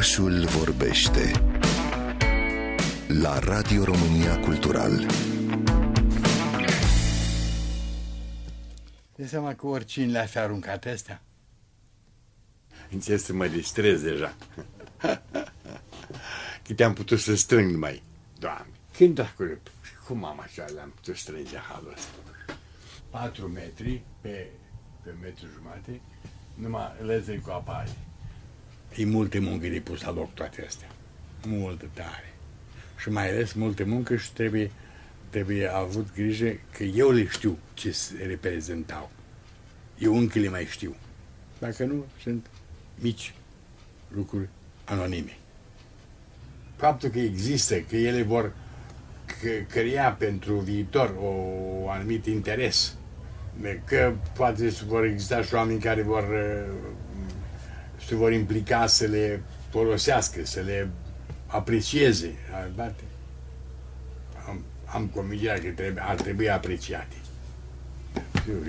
Orașul vorbește la Radio România Cultural. De seama că oricine le-a fi aruncat astea? Încerc să mă distrez deja. Câte am putut să strâng numai. Doamne, când dracule, cum am așa le-am putut strânge halul ăsta? 4 metri pe, pe metru jumate, numai lezei cu apare. E multe muncă de pus la loc toate astea. Multă tare. Și mai ales multe muncă și trebuie, trebuie avut grijă că eu le știu ce se reprezentau. Eu încă le mai știu. Dacă nu, sunt mici lucruri anonime. Faptul că există, că ele vor crea pentru viitor o, o anumit interes, că poate vor exista și oameni care vor se vor implica să le folosească, să le aprecieze. Am, am convingerea că trebuie, ar trebui apreciate.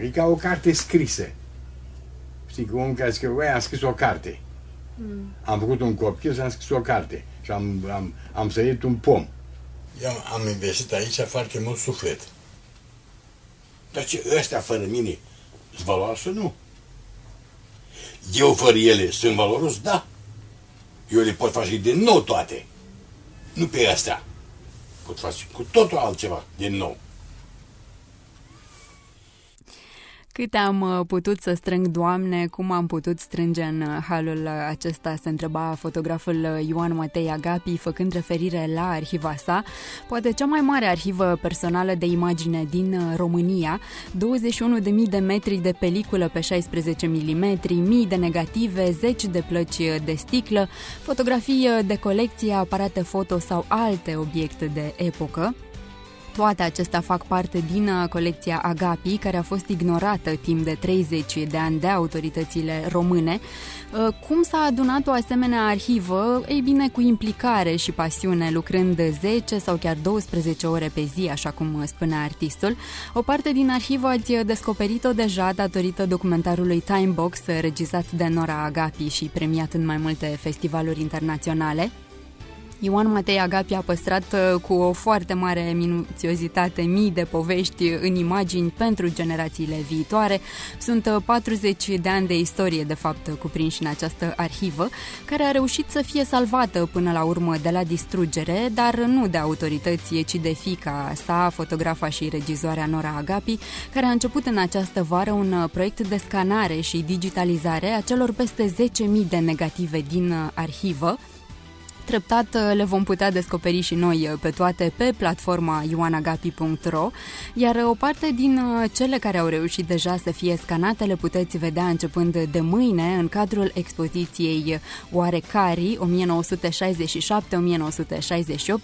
E ca o carte scrisă. Știi, că omul care scrie, a scris o carte. Mm. Am făcut un copil și am scris o carte. Și am, am, am sărit un pom. Eu am investit aici foarte mult suflet. Dar ce, ăștia fără mine sunt valoroase? Nu. Eu fără ele sunt valoros? Da. Eu le pot face din nou toate. Nu pe astea. Pot face cu totul altceva din nou. Câte am uh, putut să strâng, Doamne, cum am putut strânge în uh, halul acesta, se întreba fotograful uh, Ioan Matei Agapi, făcând referire la arhiva sa, poate cea mai mare arhivă personală de imagine din România, 21.000 de metri de peliculă pe 16 mm, mii de negative, zeci de plăci de sticlă, fotografii de colecție, aparate foto sau alte obiecte de epocă, toate acestea fac parte din uh, colecția Agapi, care a fost ignorată timp de 30 de ani de autoritățile române. Uh, cum s-a adunat o asemenea arhivă? Ei bine, cu implicare și pasiune, lucrând 10 sau chiar 12 ore pe zi, așa cum spunea artistul. O parte din arhivă ați descoperit-o deja datorită documentarului Time Box, regizat de Nora Agapi și premiat în mai multe festivaluri internaționale. Ioan Matei Agapi a păstrat uh, cu o foarte mare minuțiozitate mii de povești în imagini pentru generațiile viitoare. Sunt 40 uh, de ani de istorie, de fapt, cuprinși în această arhivă, care a reușit să fie salvată până la urmă de la distrugere, dar nu de autorități, ci de fica sa, fotografa și regizoarea Nora Agapi, care a început în această vară un uh, proiect de scanare și digitalizare a celor peste 10.000 de negative din arhivă, Treptat uh, le vom putea descoperi și noi uh, pe toate pe platforma ioanagapi.ro, iar uh, o parte din cele care au reușit deja să fie scanate le puteți vedea începând de mâine în cadrul expoziției Oarecari 1967-1968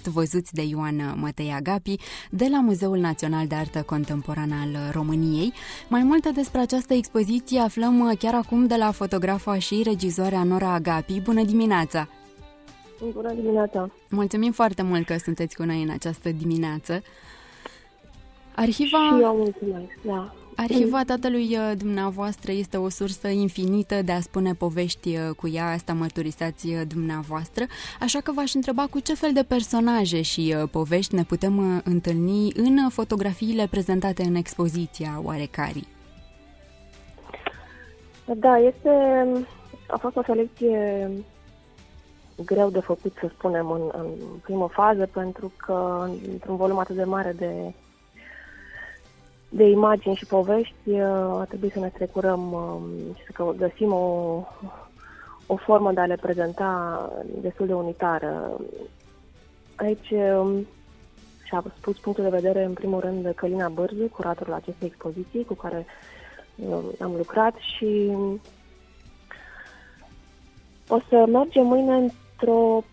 văzuți de Ioan Mătei Agapi de la Muzeul Național de Artă Contemporană al României. Mai multe despre această expoziție aflăm chiar acum de la fotografa și regizoarea Nora Agapi. Bună dimineața! Bună dimineața! Mulțumim foarte mult că sunteți cu noi în această dimineață. Arhiva... Și eu mulțumesc, da. Arhiva tatălui uh, dumneavoastră este o sursă infinită de a spune povești uh, cu ea, asta mărturisați uh, dumneavoastră, așa că v-aș întreba cu ce fel de personaje și povești ne putem întâlni în fotografiile prezentate în expoziția Oarecari. Da, este, a fost o selecție greu de făcut, să spunem, în, în primă fază, pentru că într-un volum atât de mare de, de imagini și povești uh, a trebuit să ne trecurăm um, și să găsim o, o formă de a le prezenta destul de unitară. Aici um, și-a spus punctul de vedere, în primul rând, de Călina Bărzu, curatorul acestei expoziții, cu care um, am lucrat și o să mergem mâine într-o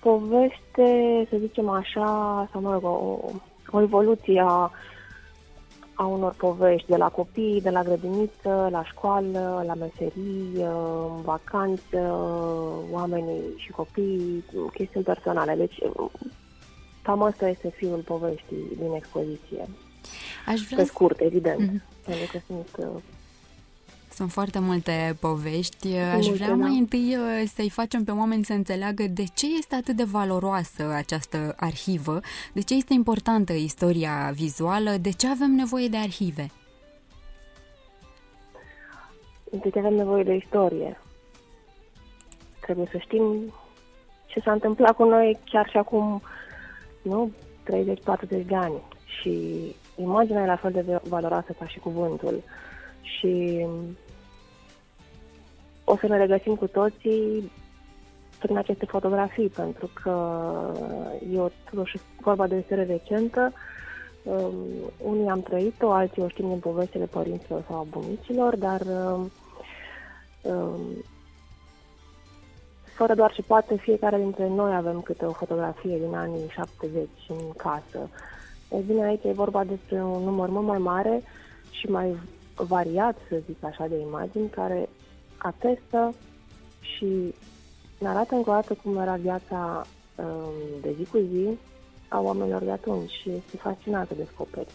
poveste, să zicem așa, sau mă rog, o, o evoluție a, a unor povești, de la copii, de la grădiniță, la școală, la meserii, în vacanță, oamenii și copii, chestiuni personale. Deci, cam asta este fiul poveștii din expoziție. Aș vrea Pe scurt, evident, mm-hmm. pentru că sunt Sunt foarte multe povești. Aș Multe, vrea da. mai întâi uh, să-i facem pe oameni să înțeleagă de ce este atât de valoroasă această arhivă, de ce este importantă istoria vizuală, de ce avem nevoie de arhive. Deci avem nevoie de istorie. Trebuie să știm ce s-a întâmplat cu noi chiar și acum, nu, 30-40 de ani. Și imaginea e la fel de valoroasă ca și cuvântul. Și o să ne regăsim cu toții prin aceste fotografii, pentru că e o, totuși vorba de o istorie recentă. Um, unii am trăit-o, alții o știm din povestile părinților sau a bunicilor, dar um, um, fără doar și poate fiecare dintre noi avem câte o fotografie din anii 70 în casă. E bine, aici e vorba despre un număr mult mai mare și mai variat, să zic așa, de imagini care atestă și ne arată încă o dată cum era viața um, de zi cu zi a oamenilor de atunci și este fascinant să descoperi.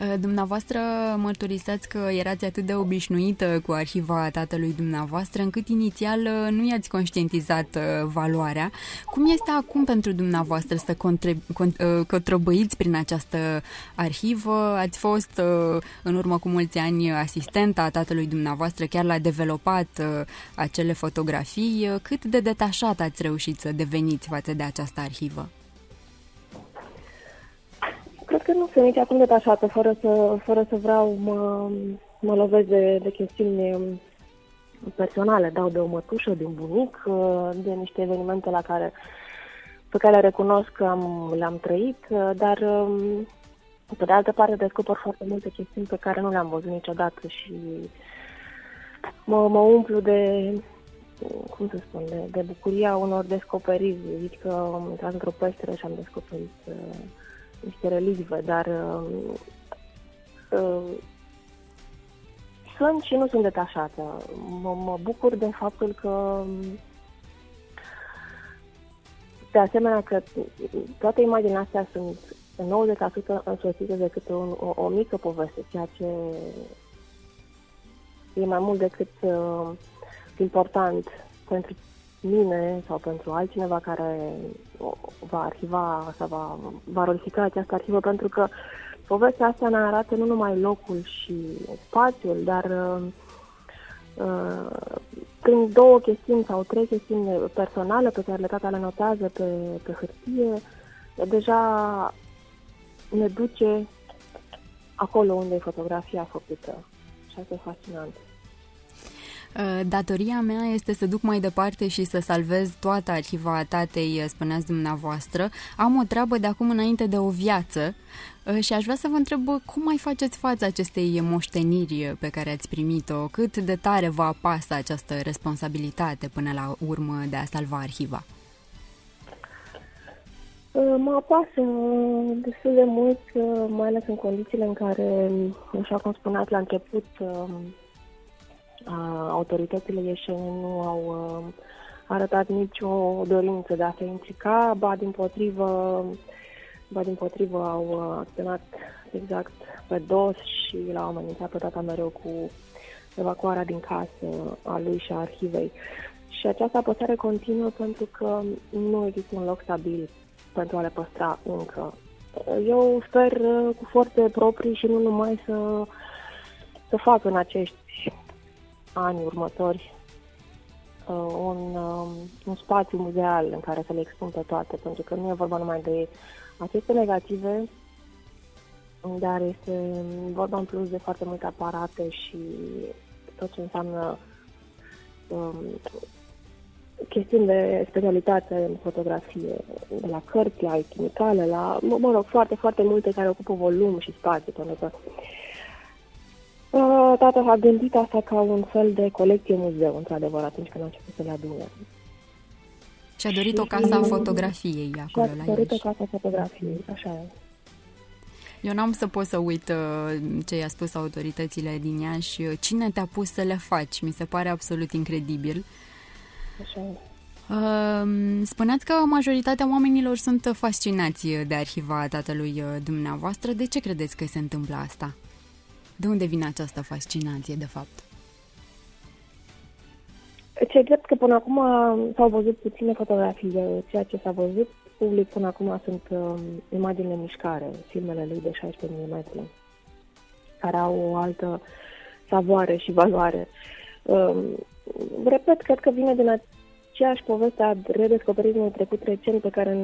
Uh, Dumneavoastră mărturisați că erați atât de obișnuită cu arhiva tatălui dumneavoastră, încât inițial uh, nu i-ați conștientizat uh, valoarea. Cum este acum pentru dumneavoastră să contre- con- uh, cotrăbăiți prin această arhivă? Ați fost uh, în urmă cu mulți ani asistenta a tatălui dumneavoastră, chiar l-a dezvoltat uh, acele fotografii. Uh, Cât de detașat ați reușit să deveniți față de această arhivă? Cred că nu sunt nici acum detașată, fără să, fără să vreau mă, mă lovesc de, de chestiuni um, personale. Dau de o mătușă, de un bunic, uh, de niște evenimente la care, pe care le recunosc că am, le-am trăit, uh, dar um, pe de altă parte descoper foarte multe chestiuni pe care nu le-am văzut niciodată și mă, mă umplu de, cum să spun, de, de bucuria unor descoperiri. Zic că am intrat într-o peșteră și am descoperit uh, niște relicve, dar uh, uh, sunt și nu sunt detașată. Mă, mă bucur de faptul că de asemenea că toate imaginile astea sunt în 90% însoțite de câte un, o, o mică poveste, ceea ce e mai mult decât uh, important pentru mine sau pentru altcineva care o- va arhiva sau va valorifica această arhivă, pentru că povestea asta ne arată nu numai locul și spațiul, dar uh, uh, prin două chestiuni sau trei chestiuni personale pe care le tata le notează pe, pe hârtie, deja ne duce acolo unde e fotografia făcută. Și asta e fascinant. Uh, Datoria mea este să duc mai departe și să salvez toată arhiva tatei, uh, spuneați dumneavoastră. Am o treabă de acum înainte de o viață uh, și aș vrea să vă întreb uh, cum mai faceți față acestei moșteniri uh, pe care ați primit-o? Cât de tare vă apasă această responsabilitate până la urmă de a salva arhiva? Uh, Mă apasă destul de mult, uh, mai ales în condițiile în care, așa cum spuneați la început, um, a- autoritățile ieșene nu au um, arătat nicio dorință de a se implica, ba din potrivă, ba din potrivă au uh, acționat exact pe dos și l-au amenințat pe tata mereu cu evacuarea din casă a lui și a arhivei. Și această apăsare continuă pentru că nu există un loc stabil pentru a le păstra încă. Eu sper uh, cu forțe proprii și nu numai să, să fac în acești ani următori uh, un, um, un spațiu muzeal în care să le expun pe toate, pentru că nu e vorba numai de aceste negative, dar este vorba în plus de foarte multe aparate și tot ce înseamnă um, chestiuni de specialitate în fotografie, de la cărți, la chimicale, la, mă, mă rog, foarte, foarte multe care ocupă volum și spațiu, pentru că uh, tata a gândit asta ca un fel de colecție muzeu, într-adevăr, atunci când a început să le adune. Și a dorit o Și- casă a fotografiei Și acolo a la dorit o Iași. casă fotografiei, așa e. Eu n-am să pot să uit uh, ce i-a spus autoritățile din Iași. uh, Cine te-a pus să le faci? Mi se pare absolut incredibil. Așa e. Uh, Spuneați că majoritatea oamenilor sunt fascinați de arhiva tatălui uh, dumneavoastră. De ce credeți că se întâmplă asta? De unde vine această fascinație, de fapt? Ce drept că până acum s-au văzut puține fotografii de ceea ce s-a văzut. Public până acum sunt uh, imaginile în mișcare, filmele lui de 16 mm, care au o altă savoare și valoare. Uh, repet, cred că vine din aceeași poveste a redescoperirii unui trecut recent pe care,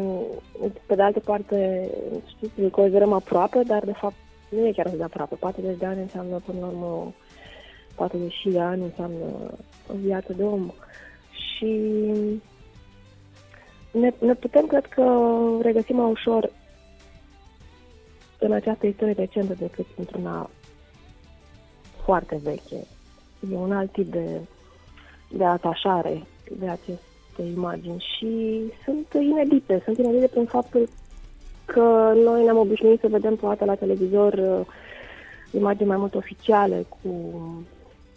pe de altă parte, știți, îl considerăm aproape, dar de fapt nu e chiar atât de aproape. 40 de ani înseamnă până la urmă 40 de ani înseamnă o viață de om. Și ne, ne putem, cred că, regăsim mai ușor în această istorie recentă decât într-una foarte veche. E un alt tip de, de atașare de aceste imagini și sunt inedite. Sunt inedite prin faptul că noi ne-am obișnuit să vedem poate la televizor uh, imagini mai mult oficiale cu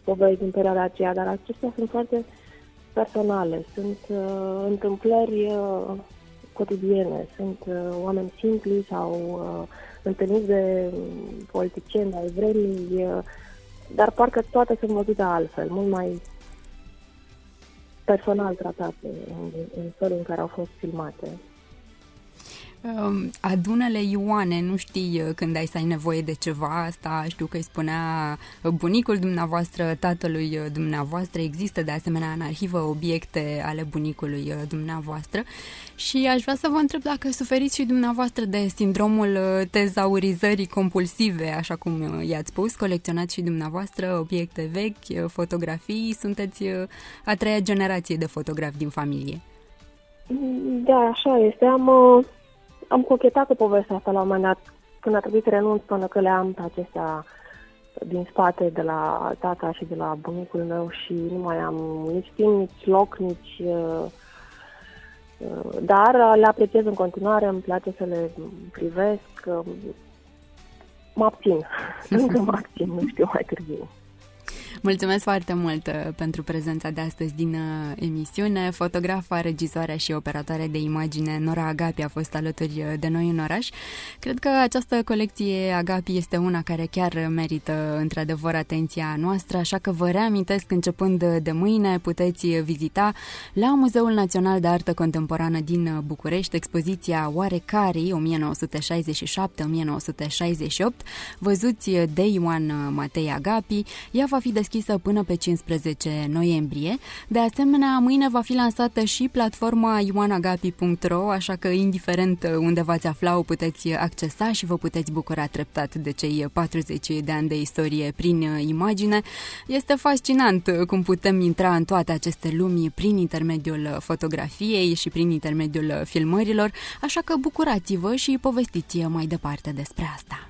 povești din perioada aceea, dar acestea sunt foarte personale, sunt uh, întâmplări uh, cotidiene, sunt uh, oameni simpli sau uh, întâlniți de politicieni ai vremii, uh, dar parcă toate sunt văzute altfel, mult mai personal tratate în, în felul în care au fost filmate. Um, adună-le Ioane, nu știi uh, când ai să ai nevoie de ceva, asta știu că îi spunea uh, bunicul dumneavoastră, tatălui uh, dumneavoastră, există de asemenea în arhivă obiecte ale bunicului dumneavoastră și aș vrea să vă întreb dacă suferiți și dumneavoastră de sindromul tezaurizării compulsive, așa cum i-ați spus, colecționați și dumneavoastră obiecte vechi, fotografii, sunteți a treia generație de fotografi din familie. Da, așa este. Am am cochetat cu povestea asta la un moment dat, când a trebuit să renunț până că le am pe acestea din spate de la tata și de la bunicul meu și nu mai am nici timp, nici loc, nici... Uh, uh, dar le apreciez în continuare, îmi place să le privesc. Uh, mă abțin. Încă mă abțin, nu știu mai târziu. Mulțumesc foarte mult uh, pentru prezența de astăzi din uh, emisiune. Fotografa, regizoarea și operatoare de imagine Nora Agapi a fost alături uh, de noi în oraș. Cred că această colecție Agapi este una care chiar merită într-adevăr atenția noastră, așa că vă reamintesc începând de mâine puteți vizita la Muzeul Național de Artă Contemporană din București expoziția Oarecare 1967-1968 văzuți de Ioan Matei Agapi. Ea va fi deschisă deschisă până pe 15 noiembrie. De asemenea, mâine va fi lansată și platforma ioanagapi.ro, așa că indiferent unde v-ați afla, o puteți accesa și vă puteți bucura treptat de cei 40 de ani de istorie prin imagine. Este fascinant cum putem intra în toate aceste lumi prin intermediul fotografiei și prin intermediul filmărilor, așa că bucurați-vă și povestiți mai departe despre asta.